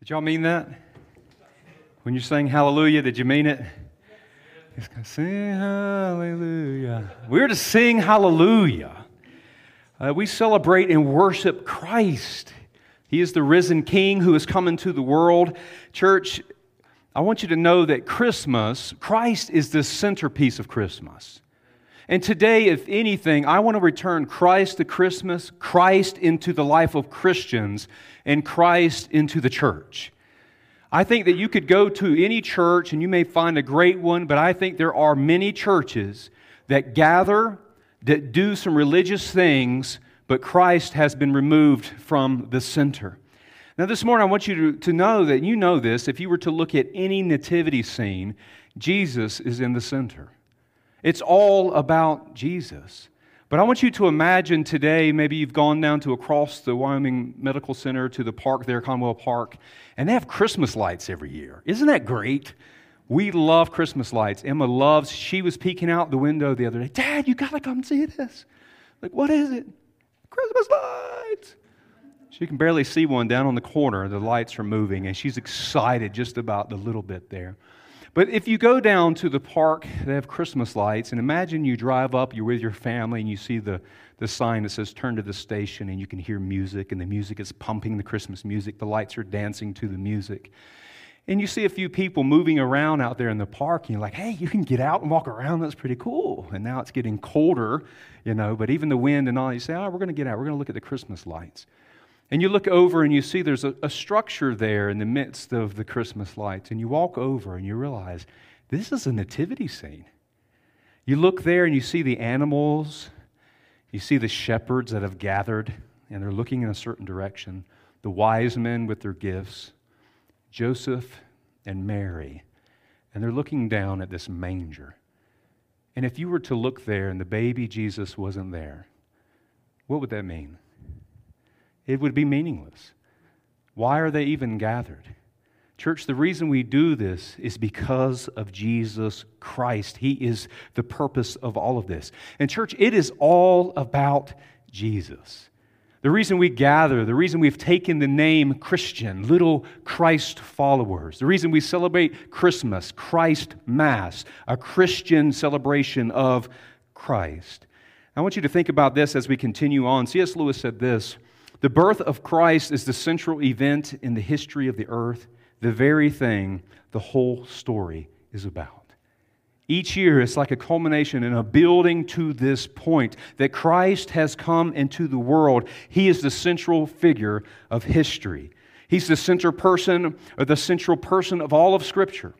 Did y'all mean that? When you sang hallelujah, did you mean it? Sing hallelujah. We're to sing hallelujah. Uh, we celebrate and worship Christ. He is the risen King who has come into the world. Church, I want you to know that Christmas, Christ is the centerpiece of Christmas. And today, if anything, I want to return Christ to Christmas, Christ into the life of Christians, and Christ into the church. I think that you could go to any church and you may find a great one, but I think there are many churches that gather, that do some religious things, but Christ has been removed from the center. Now, this morning, I want you to, to know that you know this. If you were to look at any nativity scene, Jesus is in the center. It's all about Jesus. But I want you to imagine today, maybe you've gone down to across the Wyoming Medical Center to the park there, Conwell Park, and they have Christmas lights every year. Isn't that great? We love Christmas lights. Emma loves, she was peeking out the window the other day. Dad, you gotta come see this. Like, what is it? Christmas lights. She can barely see one down on the corner. The lights are moving, and she's excited just about the little bit there. But if you go down to the park, they have Christmas lights, and imagine you drive up, you're with your family, and you see the, the sign that says turn to the station, and you can hear music, and the music is pumping the Christmas music. The lights are dancing to the music. And you see a few people moving around out there in the park, and you're like, hey, you can get out and walk around. That's pretty cool. And now it's getting colder, you know, but even the wind and all, you say, oh, we're going to get out. We're going to look at the Christmas lights. And you look over and you see there's a, a, structure there in the midst of the Christmas lights. And you walk over and you realize this is a nativity scene. You look there and you see the animals, you see the shepherds that have gathered and they're looking in a certain direction, the wise men with their gifts, Joseph and Mary, and they're looking down at this manger. And if you were to look there and the baby Jesus wasn't there, what would that mean? It would be meaningless. Why are they even gathered? Church, the reason we do this is because of Jesus Christ. He is the purpose of all of this. And, church, it is all about Jesus. The reason we gather, the reason we've taken the name Christian, little Christ followers, the reason we celebrate Christmas, Christ Mass, a Christian celebration of Christ. I want you to think about this as we continue on. C.S. Lewis said this. The birth of Christ is the central event in the history of the earth, the very thing the whole story is about. Each year, it's like a culmination and a building to this point that Christ has come into the world. He is the central figure of history. He's the center person or the central person of all of Scripture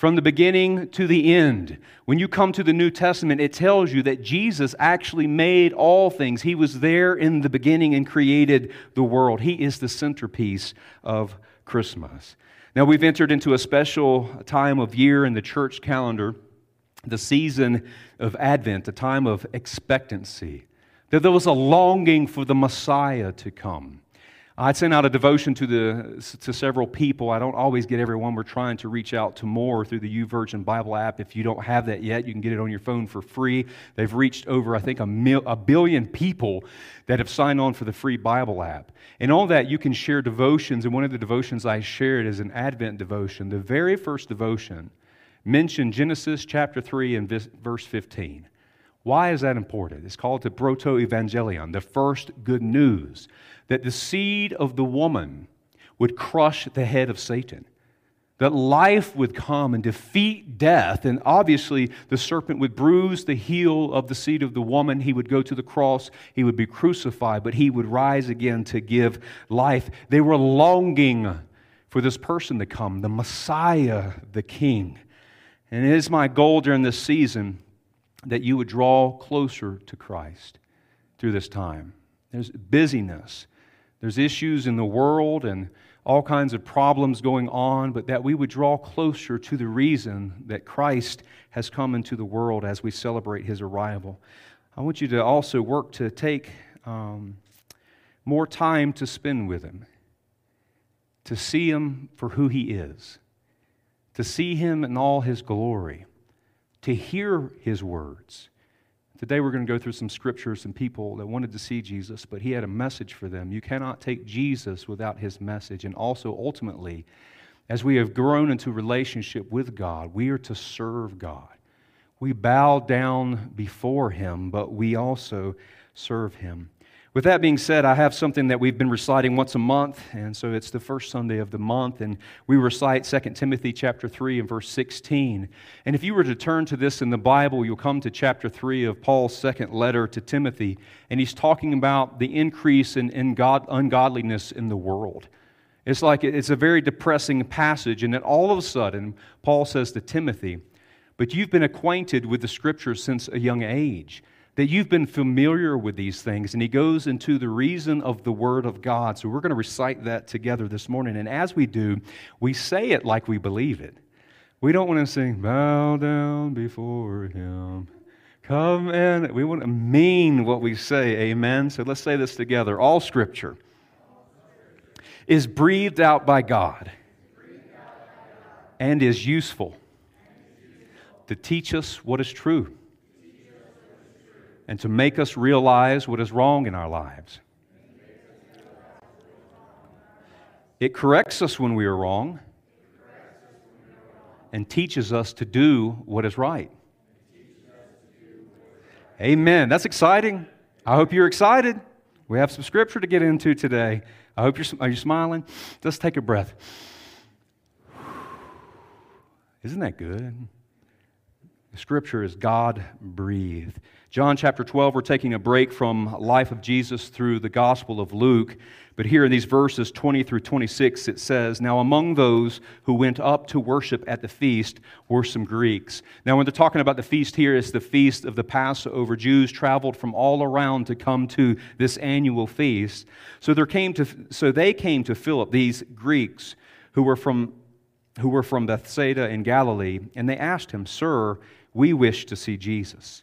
from the beginning to the end. When you come to the New Testament, it tells you that Jesus actually made all things. He was there in the beginning and created the world. He is the centerpiece of Christmas. Now, we've entered into a special time of year in the church calendar, the season of Advent, a time of expectancy. That there was a longing for the Messiah to come. I sent out a devotion to, the, to several people. I don't always get everyone. We're trying to reach out to more through the YouVersion Bible app. If you don't have that yet, you can get it on your phone for free. They've reached over, I think, a, mil, a billion people that have signed on for the free Bible app. And on that, you can share devotions. And one of the devotions I shared is an Advent devotion. The very first devotion mentioned Genesis chapter 3 and verse 15. Why is that important? It's called the Proto Evangelion, the first good news that the seed of the woman would crush the head of Satan, that life would come and defeat death. And obviously, the serpent would bruise the heel of the seed of the woman. He would go to the cross, he would be crucified, but he would rise again to give life. They were longing for this person to come, the Messiah, the King. And it is my goal during this season that you would draw closer to Christ through this time. There's busyness, there's issues in the world and all kinds of problems going on, but that we would draw closer to the reason that Christ has come into the world as we celebrate his arrival. I want you to also work to take um, more time to spend with him, to see him for who he is, to see him in all his glory to hear his words, Today we're going to go through some scriptures some people that wanted to see Jesus, but he had a message for them. You cannot take Jesus without his message. And also, ultimately, as we have grown into relationship with God, we are to serve God. We bow down before him, but we also serve him. With that being said, I have something that we've been reciting once a month, and so it's the first Sunday of the month, and we recite 2 Timothy chapter 3 and verse 16. And if you were to turn to this in the Bible, you'll come to chapter 3 of Paul's second letter to Timothy, and he's talking about the increase in, in God, ungodliness in the world. It's like it's a very depressing passage, and then all of a sudden, Paul says to Timothy, But you've been acquainted with the scriptures since a young age that you've been familiar with these things. And he goes into the reason of the Word of God. So we're going to recite that together this morning. And as we do, we say it like we believe it. We don't want to sing, bow down before him. Come and we want to mean what we say. Amen. So let's say this together. All scripture is breathed out by God and is useful to teach us what is true and to make us realize what is wrong in our lives. It corrects us when we are wrong and teaches us to do what is right. Amen. That's exciting. I hope you're excited. We have some scripture to get into today. I hope you're are you smiling? Let's take a breath. Isn't that good? The scripture is God breathed. John chapter 12, we're taking a break from life of Jesus through the Gospel of Luke. But here in these verses 20 through 26, it says, Now among those who went up to worship at the feast were some Greeks. Now, when they're talking about the feast here, it's the feast of the Passover. Jews traveled from all around to come to this annual feast. So, there came to, so they came to Philip, these Greeks who were from who were from Bethsaida in Galilee, and they asked him, Sir, we wish to see Jesus.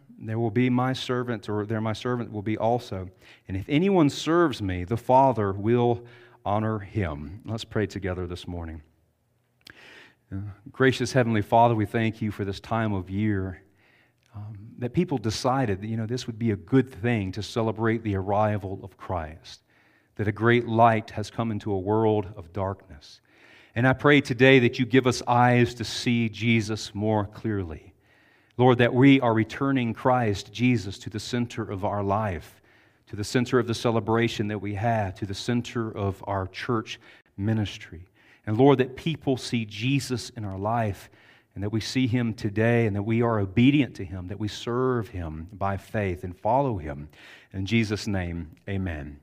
there will be my servant, or there my servant will be also. And if anyone serves me, the Father will honor him. Let's pray together this morning. Uh, gracious Heavenly Father, we thank you for this time of year um, that people decided that, you know, this would be a good thing to celebrate the arrival of Christ, that a great light has come into a world of darkness. And I pray today that you give us eyes to see Jesus more clearly. Lord, that we are returning Christ, Jesus, to the center of our life, to the center of the celebration that we have, to the center of our church ministry. And Lord, that people see Jesus in our life and that we see him today and that we are obedient to him, that we serve him by faith and follow him. In Jesus' name, amen.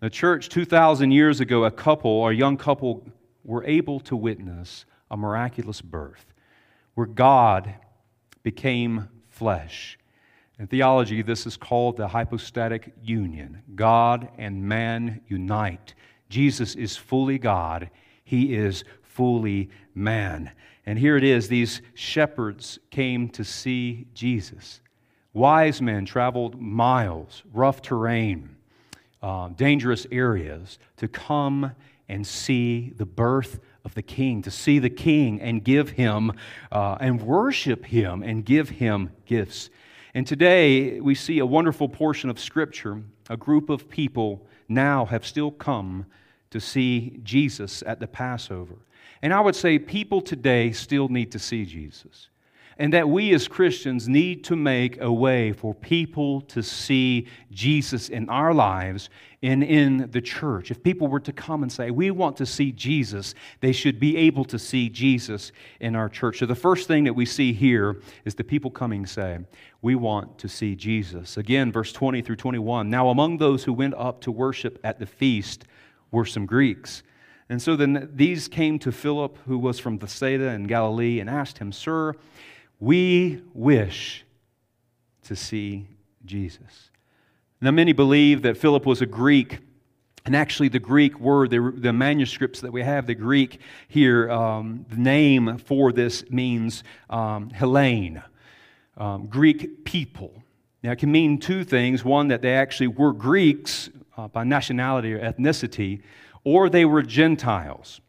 The church, 2,000 years ago, a couple, a young couple, were able to witness a miraculous birth where God became flesh. In theology, this is called the hypostatic union. God and man unite. Jesus is fully God, he is fully man. And here it is these shepherds came to see Jesus. Wise men traveled miles, rough terrain, uh, dangerous areas to come and see the birth of the king, to see the king and give him uh, and worship him and give him gifts. And today we see a wonderful portion of Scripture. A group of people now have still come to see Jesus at the Passover. And I would say people today still need to see Jesus and that we as Christians need to make a way for people to see Jesus in our lives and in the church. If people were to come and say, We want to see Jesus, they should be able to see Jesus in our church. So the first thing that we see here is the people coming say, We want to see Jesus. Again, verse 20 through 21. Now, among those who went up to worship at the feast were some Greeks. And so then these came to Philip, who was from Bethsaida in Galilee, and asked him, Sir, we wish to see Jesus. Now, many believe that Philip was a Greek. And actually, the Greek word, the, the manuscripts that we have, the Greek here, um, the name for this means um, um, Greek people. Now, it can mean two things. One, that they actually were Greeks uh, by nationality or ethnicity, or they were Gentiles.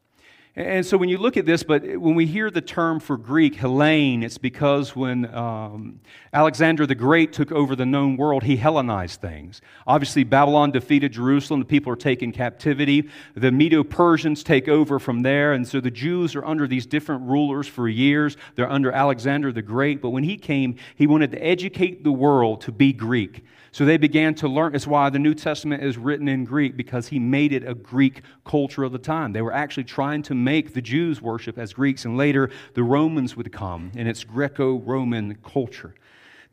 And so when you look at this, but when we hear the term for Greek, Hellene, it's because when um, Alexander the Great took over the known world, he Hellenized things. Obviously, Babylon defeated Jerusalem, the people are taken captivity. The Medo Persians take over from there, and so the Jews are under these different rulers for years. They're under Alexander the Great, but when he came, he wanted to educate the world to be Greek. So they began to learn. It's why the New Testament is written in Greek, because he made it a Greek culture of the time. They were actually trying to make the Jews worship as Greeks, and later the Romans would come, and it's Greco Roman culture.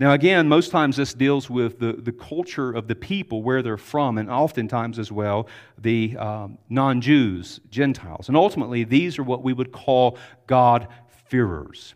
Now, again, most times this deals with the, the culture of the people, where they're from, and oftentimes as well the um, non Jews, Gentiles. And ultimately, these are what we would call God-fearers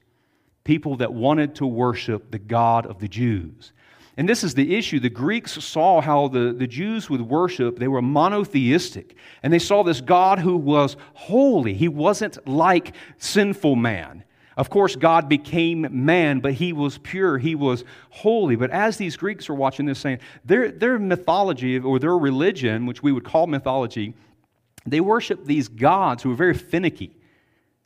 people that wanted to worship the God of the Jews. And this is the issue. The Greeks saw how the, the Jews would worship. They were monotheistic. And they saw this God who was holy. He wasn't like sinful man. Of course, God became man, but he was pure, he was holy. But as these Greeks were watching this, saying, their, their mythology or their religion, which we would call mythology, they worshiped these gods who were very finicky.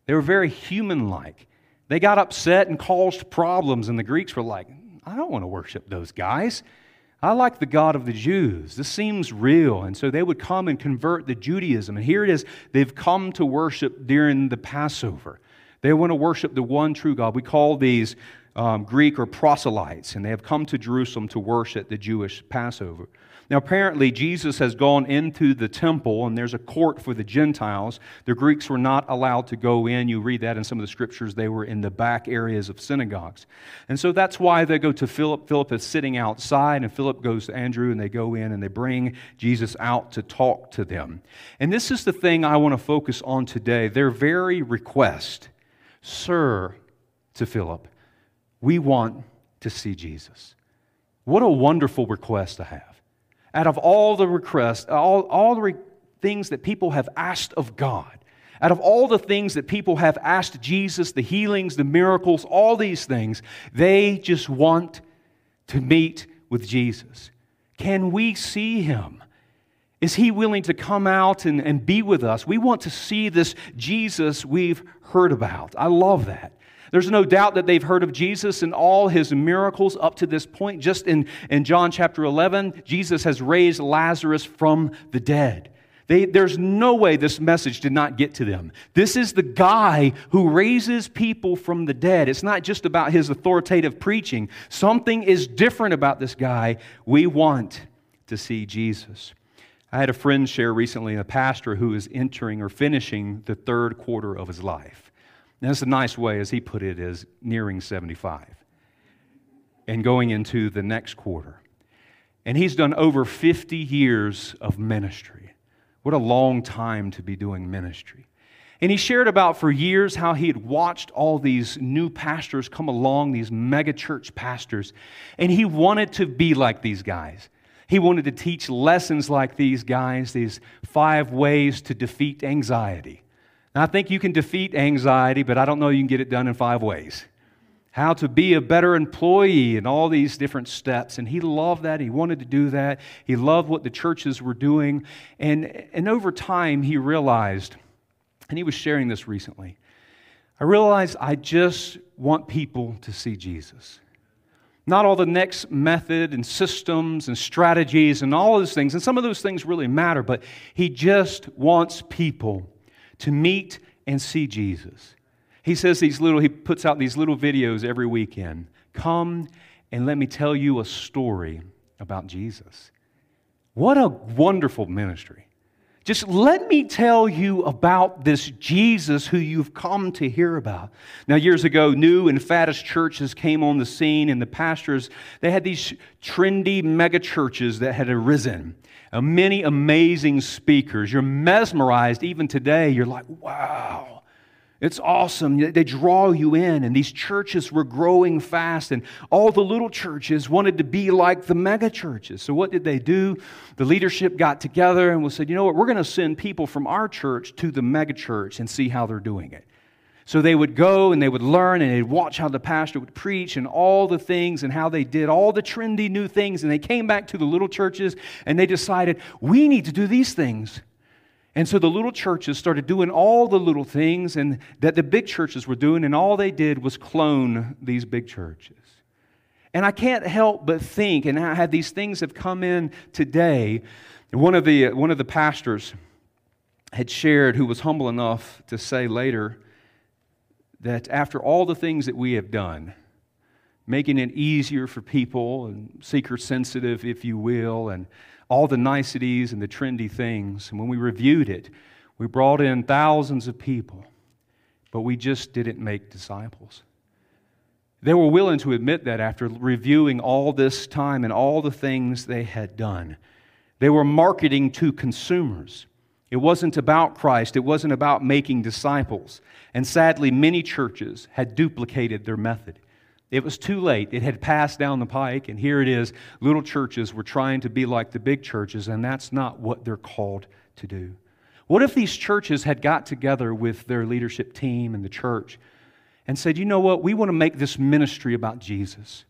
They were very human like. They got upset and caused problems, and the Greeks were like, I don't want to worship those guys. I like the God of the Jews. This seems real. And so they would come and convert to Judaism. And here it is, they've come to worship during the Passover. They want to worship the one true God. We call these um, Greek or proselytes, and they have come to Jerusalem to worship the Jewish Passover. Now, apparently, Jesus has gone into the temple, and there's a court for the Gentiles. The Greeks were not allowed to go in. You read that in some of the scriptures. They were in the back areas of synagogues. And so that's why they go to Philip. Philip is sitting outside, and Philip goes to Andrew, and they go in and they bring Jesus out to talk to them. And this is the thing I want to focus on today their very request Sir, to Philip, we want to see Jesus. What a wonderful request to have out of all the requests, all, all the re- things that people have asked of God, out of all the things that people have asked Jesus, the healings, the miracles, all these things, they just want to meet with Jesus. Can we see him? Is he willing to come out and, and be with us? We want to see this Jesus we've heard about. I love that. There's no doubt that they've heard of Jesus and all his miracles up to this point. Just in, in John chapter 11, Jesus has raised Lazarus from the dead. They, there's no way this message did not get to them. This is the guy who raises people from the dead. It's not just about his authoritative preaching, something is different about this guy. We want to see Jesus. I had a friend share recently, a pastor who is entering or finishing the third quarter of his life. That's a nice way, as he put it, is nearing 75 and going into the next quarter. And he's done over 50 years of ministry. What a long time to be doing ministry. And he shared about for years how he had watched all these new pastors come along, these mega church pastors, and he wanted to be like these guys. He wanted to teach lessons like these guys, these five ways to defeat anxiety. Now, I think you can defeat anxiety, but I don't know you can get it done in five ways. How to be a better employee and all these different steps. And he loved that. He wanted to do that. He loved what the churches were doing. And, and over time, he realized, and he was sharing this recently, I realized I just want people to see Jesus. Not all the next method and systems and strategies and all those things. And some of those things really matter, but he just wants people to meet and see Jesus. He says these little, he puts out these little videos every weekend. Come and let me tell you a story about Jesus. What a wonderful ministry. Just let me tell you about this Jesus who you've come to hear about. Now, years ago, new and fattest churches came on the scene, and the pastors, they had these trendy mega churches that had arisen. Uh, many amazing speakers. You're mesmerized even today. You're like, wow, It's awesome. They draw you in, and these churches were growing fast, and all the little churches wanted to be like the mega churches. So, what did they do? The leadership got together and we said, You know what? We're going to send people from our church to the mega church and see how they're doing it. So they would go and they would learn and they'd watch how the pastor would preach and all the things and how they did all the trendy new things. And they came back to the little churches and they decided, we need to do these things. And so the little churches started doing all the little things and that the big churches were doing, and all they did was clone these big churches. And I can't help but think, and I had these things have come in today. One of the, one of the pastors had shared, who was humble enough to say later, that after all the things that we have done, making it easier for people and seeker sensitive, if you will, and all the niceties and the trendy things. And when we reviewed it, we brought in thousands of people, but we just didn't make disciples. They were willing to admit that after reviewing all this time and all the things they had done. They were marketing to consumers. It wasn't about Christ, it wasn't about making disciples. And sadly, many churches had duplicated their method. It was too late. It had passed down the pike, and here it is. Little churches were trying to be like the big churches, and that's not what they're called to do. What if these churches had got together with their leadership team and the church and said, you know what, we want to make this ministry about Jesus?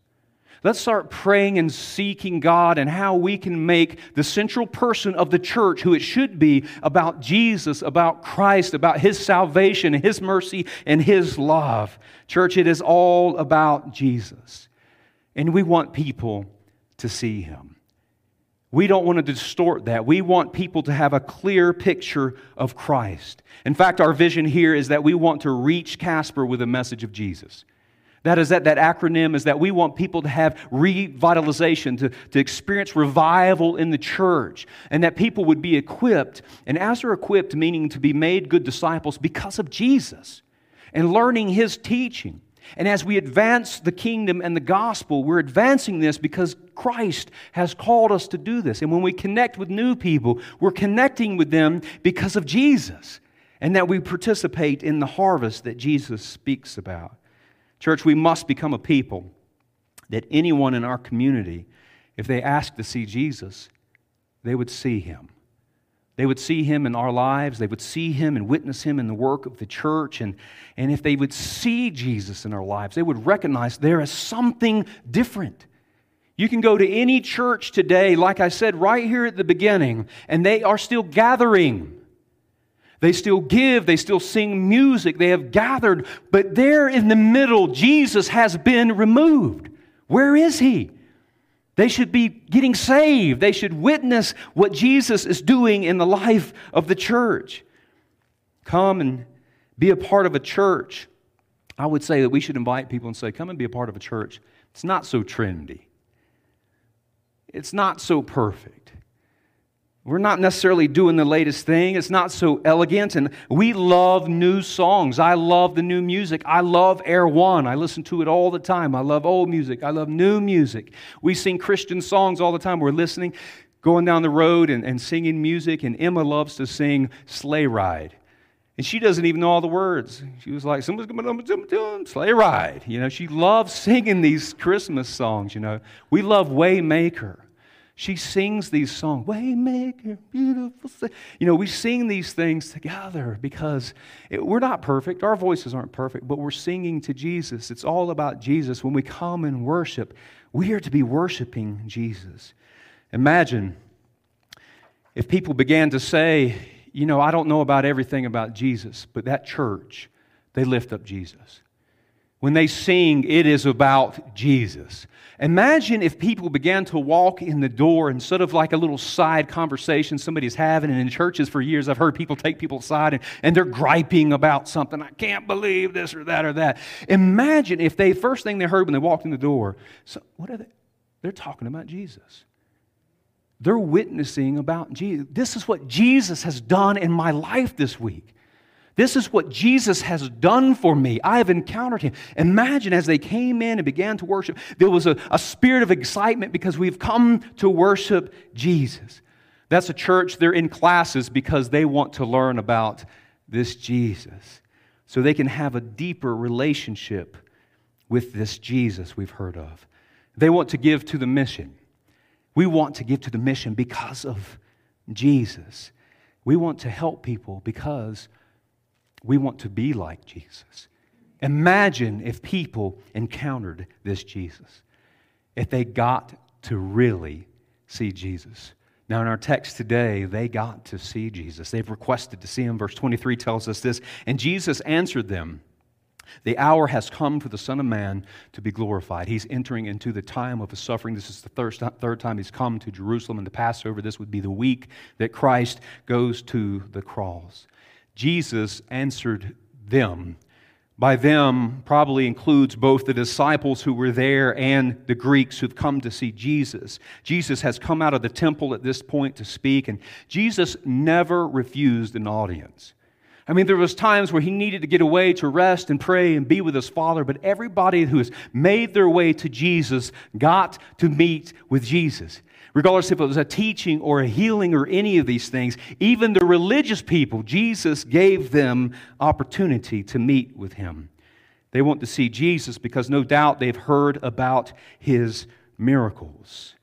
Let's start praying and seeking God and how we can make the central person of the church, who it should be, about Jesus, about Christ, about His salvation, His mercy, and His love. Church, it is all about Jesus. And we want people to see Him. We don't want to distort that. We want people to have a clear picture of Christ. In fact, our vision here is that we want to reach Casper with a message of Jesus. That is that, that acronym is that we want people to have revitalization, to, to experience revival in the church, and that people would be equipped, and as they're equipped, meaning to be made good disciples because of Jesus and learning his teaching. And as we advance the kingdom and the gospel, we're advancing this because Christ has called us to do this. And when we connect with new people, we're connecting with them because of Jesus and that we participate in the harvest that Jesus speaks about. Church, we must become a people that anyone in our community, if they ask to see Jesus, they would see him. They would see him in our lives. They would see him and witness him in the work of the church. And, and if they would see Jesus in our lives, they would recognize there is something different. You can go to any church today, like I said right here at the beginning, and they are still gathering. They still give, they still sing music, they have gathered, but there in the middle, Jesus has been removed. Where is he? They should be getting saved. They should witness what Jesus is doing in the life of the church. Come and be a part of a church. I would say that we should invite people and say, Come and be a part of a church. It's not so trendy, it's not so perfect. We're not necessarily doing the latest thing. It's not so elegant. And we love new songs. I love the new music. I love Air One. I listen to it all the time. I love old music. I love new music. We sing Christian songs all the time. We're listening, going down the road and, and singing music. And Emma loves to sing Sleigh Ride. And she doesn't even know all the words. She was like, somebody's going to sleigh ride. You know, she loves singing these Christmas songs, you know. We love Waymaker. She sings these songs, Waymaker, beautiful. You know, we sing these things together because it, we're not perfect. Our voices aren't perfect, but we're singing to Jesus. It's all about Jesus. When we come and worship, we are to be worshiping Jesus. Imagine if people began to say, you know, I don't know about everything about Jesus, but that church, they lift up Jesus. When they sing, it is about Jesus. Imagine if people began to walk in the door instead of like a little side conversation somebody's having. And in churches for years, I've heard people take people aside and, and they're griping about something. I can't believe this or that or that. Imagine if they, first thing they heard when they walked in the door, so what are they? They're talking about Jesus. They're witnessing about Jesus. This is what Jesus has done in my life this week. This is what Jesus has done for me. I have encountered him. Imagine as they came in and began to worship, there was a, a spirit of excitement because we've come to worship Jesus. That's a church, they're in classes because they want to learn about this Jesus. so they can have a deeper relationship with this Jesus we've heard of. They want to give to the mission. We want to give to the mission because of Jesus. We want to help people because we want to be like Jesus. Imagine if people encountered this Jesus, if they got to really see Jesus. Now, in our text today, they got to see Jesus. They've requested to see him. Verse 23 tells us this. And Jesus answered them The hour has come for the Son of Man to be glorified. He's entering into the time of his suffering. This is the third time he's come to Jerusalem in the Passover. This would be the week that Christ goes to the cross. Jesus answered them by them probably includes both the disciples who were there and the Greeks who've come to see Jesus. Jesus has come out of the temple at this point to speak, and Jesus never refused an audience. I mean, there was times where he needed to get away to rest and pray and be with his father, but everybody who has made their way to Jesus got to meet with Jesus regardless if it was a teaching or a healing or any of these things, even the religious people, Jesus gave them opportunity to meet with him. They want to see Jesus because no doubt they've heard about his miracles.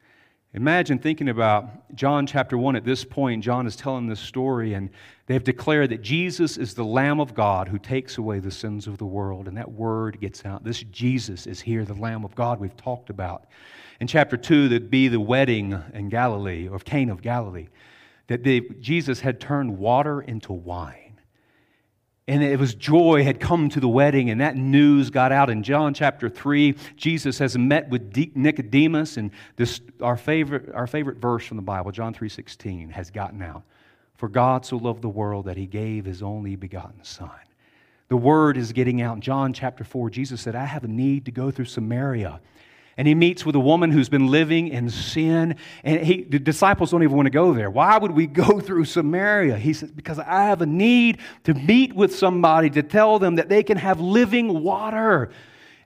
Imagine thinking about John chapter 1 at this point. John is telling this story, and they've declared that Jesus is the Lamb of God who takes away the sins of the world. And that word gets out. This Jesus is here, the Lamb of God we've talked about in chapter 2 that'd be the wedding in Galilee, of Cana of Galilee, that Jesus had turned water into wine. And it was joy had come to the wedding, and that news got out in John chapter 3. Jesus has met with Nicodemus, and this, our, favorite, our favorite verse from the Bible, John 3.16, has gotten out. For God so loved the world that he gave his only begotten Son. The word is getting out. In John chapter 4, Jesus said, I have a need to go through Samaria and he meets with a woman who's been living in sin. And he, the disciples don't even want to go there. Why would we go through Samaria? He says, Because I have a need to meet with somebody to tell them that they can have living water.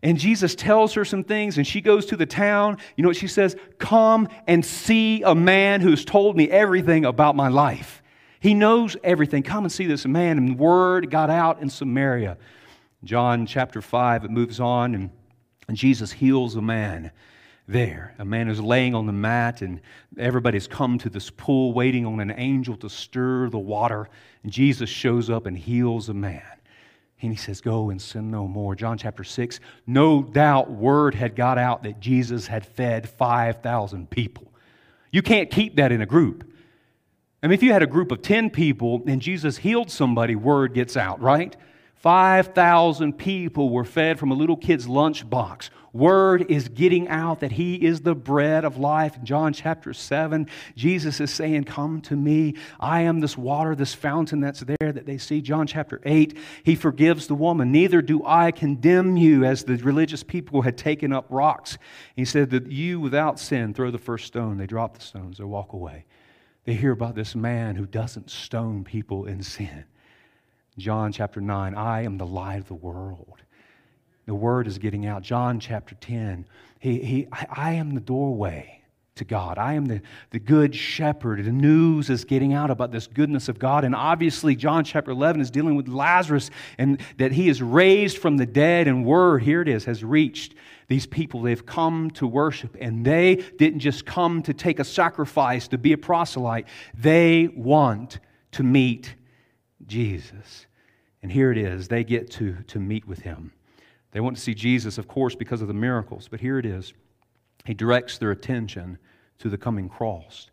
And Jesus tells her some things, and she goes to the town. You know what she says? Come and see a man who's told me everything about my life. He knows everything. Come and see this man. And word got out in Samaria. John chapter 5, it moves on, and and Jesus heals a man there. A man is laying on the mat, and everybody's come to this pool waiting on an angel to stir the water. And Jesus shows up and heals a man. And he says, Go and sin no more. John chapter 6, no doubt word had got out that Jesus had fed 5,000 people. You can't keep that in a group. I mean, if you had a group of 10 people and Jesus healed somebody, word gets out, right? 5,000 people were fed from a little kid's lunchbox. Word is getting out that He is the bread of life. In John chapter 7, Jesus is saying, Come to me. I am this water, this fountain that's there that they see. John chapter 8, He forgives the woman. Neither do I condemn you, as the religious people had taken up rocks. He said that you without sin throw the first stone. They drop the stones, they walk away. They hear about this man who doesn't stone people in sin. John chapter 9, I am the light of the world. The word is getting out. John chapter 10, he, he, I, I am the doorway to God. I am the, the good shepherd. The news is getting out about this goodness of God. And obviously, John chapter 11 is dealing with Lazarus and that he is raised from the dead, and word, here it is, has reached these people. They've come to worship, and they didn't just come to take a sacrifice, to be a proselyte. They want to meet Jesus. And here it is. They get to, to meet with him. They want to see Jesus, of course, because of the miracles, but here it is. He directs their attention to the coming cross.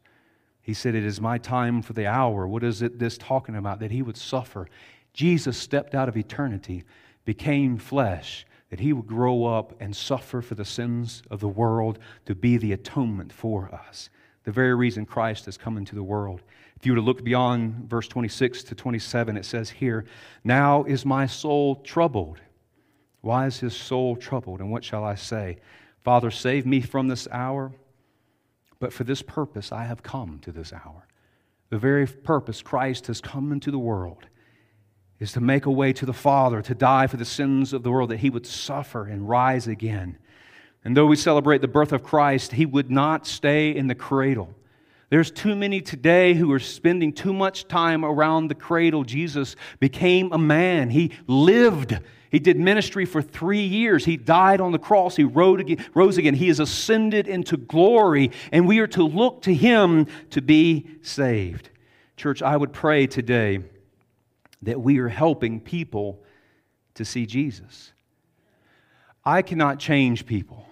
He said, It is my time for the hour. What is it this talking about? That he would suffer. Jesus stepped out of eternity, became flesh, that he would grow up and suffer for the sins of the world to be the atonement for us. The very reason Christ has come into the world. If you were to look beyond verse 26 to 27, it says here, Now is my soul troubled. Why is his soul troubled? And what shall I say? Father, save me from this hour. But for this purpose I have come to this hour. The very purpose Christ has come into the world is to make a way to the Father, to die for the sins of the world, that he would suffer and rise again. And though we celebrate the birth of Christ, he would not stay in the cradle. There's too many today who are spending too much time around the cradle. Jesus became a man. He lived. He did ministry for three years. He died on the cross. He rose again. He has ascended into glory, and we are to look to him to be saved. Church, I would pray today that we are helping people to see Jesus. I cannot change people.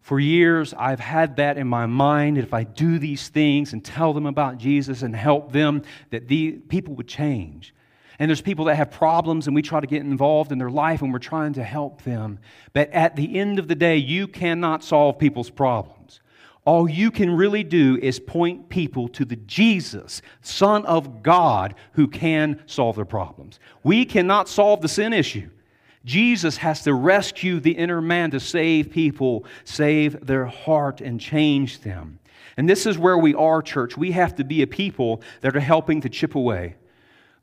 For years, I've had that in my mind. If I do these things and tell them about Jesus and help them, that the people would change. And there's people that have problems, and we try to get involved in their life, and we're trying to help them. But at the end of the day, you cannot solve people's problems. All you can really do is point people to the Jesus, Son of God, who can solve their problems. We cannot solve the sin issue. Jesus has to rescue the inner man to save people, save their heart, and change them. And this is where we are, church. We have to be a people that are helping to chip away.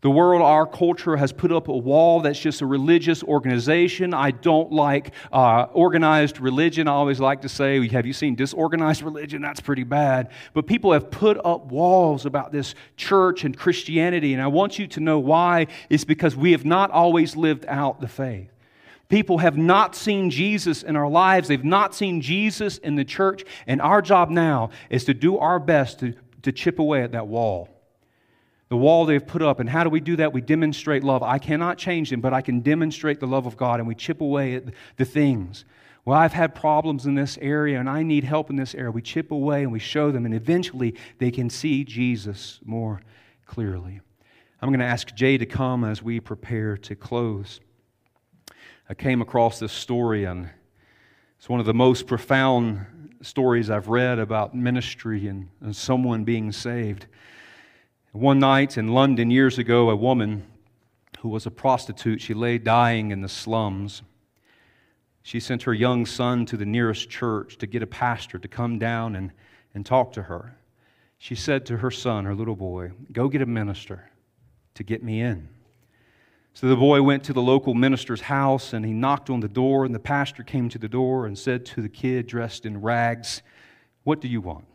The world, our culture, has put up a wall that's just a religious organization. I don't like uh, organized religion. I always like to say, Have you seen disorganized religion? That's pretty bad. But people have put up walls about this church and Christianity. And I want you to know why. It's because we have not always lived out the faith. People have not seen Jesus in our lives, they've not seen Jesus in the church. And our job now is to do our best to, to chip away at that wall the wall they've put up. And how do we do that? We demonstrate love. I cannot change them, but I can demonstrate the love of God, and we chip away at the things. Well, I've had problems in this area, and I need help in this area. We chip away and we show them, and eventually they can see Jesus more clearly. I'm going to ask Jay to come as we prepare to close. I came across this story, and it's one of the most profound stories I've read about ministry and, and someone being saved. One night in London years ago, a woman who was a prostitute, she lay dying in the slums. She sent her young son to the nearest church to get a pastor to come down and, and talk to her. She said to her son, her little boy, Go get a minister to get me in. So the boy went to the local minister's house and he knocked on the door, and the pastor came to the door and said to the kid dressed in rags, What do you want?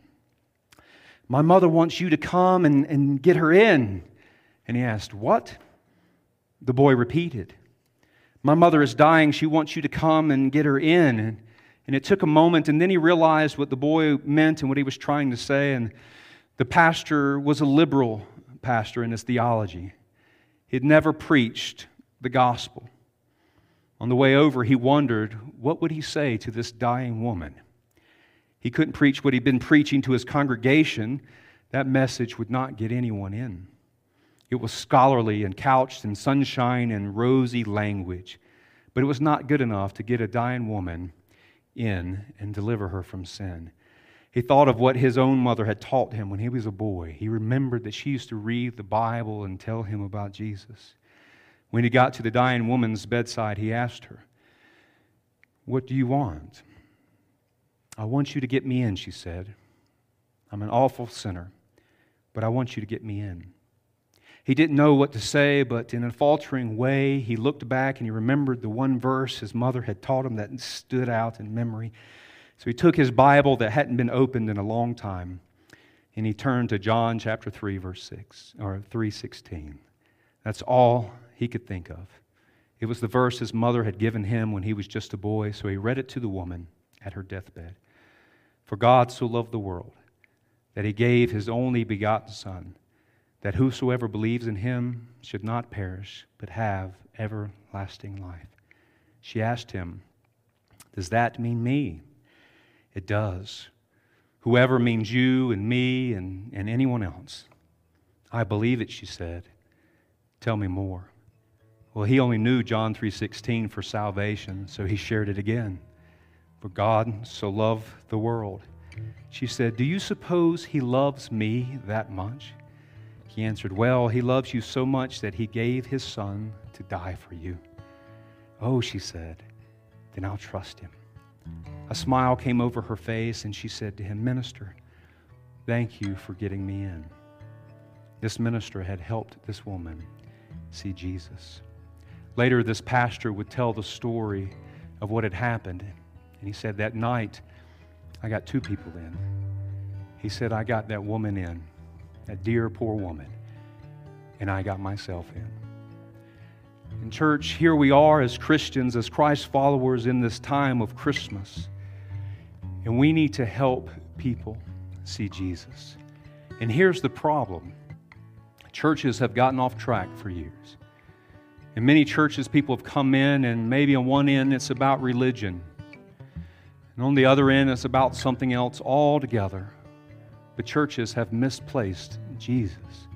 My mother wants you to come and, and get her in. And he asked, What? The boy repeated, My mother is dying. She wants you to come and get her in. And, and it took a moment, and then he realized what the boy meant and what he was trying to say. And the pastor was a liberal pastor in his theology, he had never preached the gospel. On the way over, he wondered, What would he say to this dying woman? He couldn't preach what he'd been preaching to his congregation, that message would not get anyone in. It was scholarly and couched in sunshine and rosy language, but it was not good enough to get a dying woman in and deliver her from sin. He thought of what his own mother had taught him when he was a boy. He remembered that she used to read the Bible and tell him about Jesus. When he got to the dying woman's bedside, he asked her, What do you want? I want you to get me in, she said. I'm an awful sinner, but I want you to get me in. He didn't know what to say, but in a faltering way, he looked back and he remembered the one verse his mother had taught him that stood out in memory. So he took his Bible that hadn't been opened in a long time and he turned to John chapter 3 verse 6 or 3:16. That's all he could think of. It was the verse his mother had given him when he was just a boy, so he read it to the woman at her deathbed. For God so loved the world that he gave his only begotten Son, that whosoever believes in him should not perish, but have everlasting life. She asked him, Does that mean me? It does. Whoever means you and me and, and anyone else. I believe it, she said. Tell me more. Well, he only knew John 3:16 for salvation, so he shared it again. For God so loved the world. She said, Do you suppose he loves me that much? He answered, Well, he loves you so much that he gave his son to die for you. Oh, she said, Then I'll trust him. A smile came over her face, and she said to him, Minister, thank you for getting me in. This minister had helped this woman see Jesus. Later, this pastor would tell the story of what had happened and he said, That night, I got two people in. He said, I got that woman in, that dear poor woman, and I got myself in. In church, here we are as Christians, as Christ followers in this time of Christmas. And we need to help people see Jesus. And here's the problem churches have gotten off track for years. In many churches, people have come in, and maybe on one end it's about religion, and on the other end it's about something else altogether. The churches have misplaced Jesus.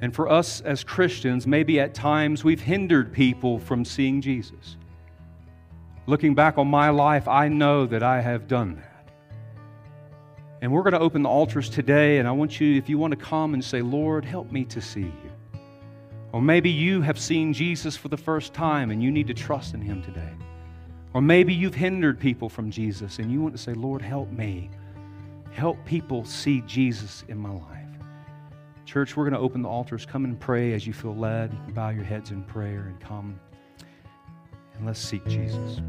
And for us as Christians, maybe at times we've hindered people from seeing Jesus. Looking back on my life, I know that I have done that. And we're going to open the altars today, and I want you, if you want to come and say, Lord, help me to see you. Or maybe you have seen Jesus for the first time and you need to trust in him today. Or maybe you've hindered people from Jesus and you want to say, Lord, help me. Help people see Jesus in my life. Church, we're going to open the altars. Come and pray as you feel led. You can bow your heads in prayer and come. And let's seek Jesus.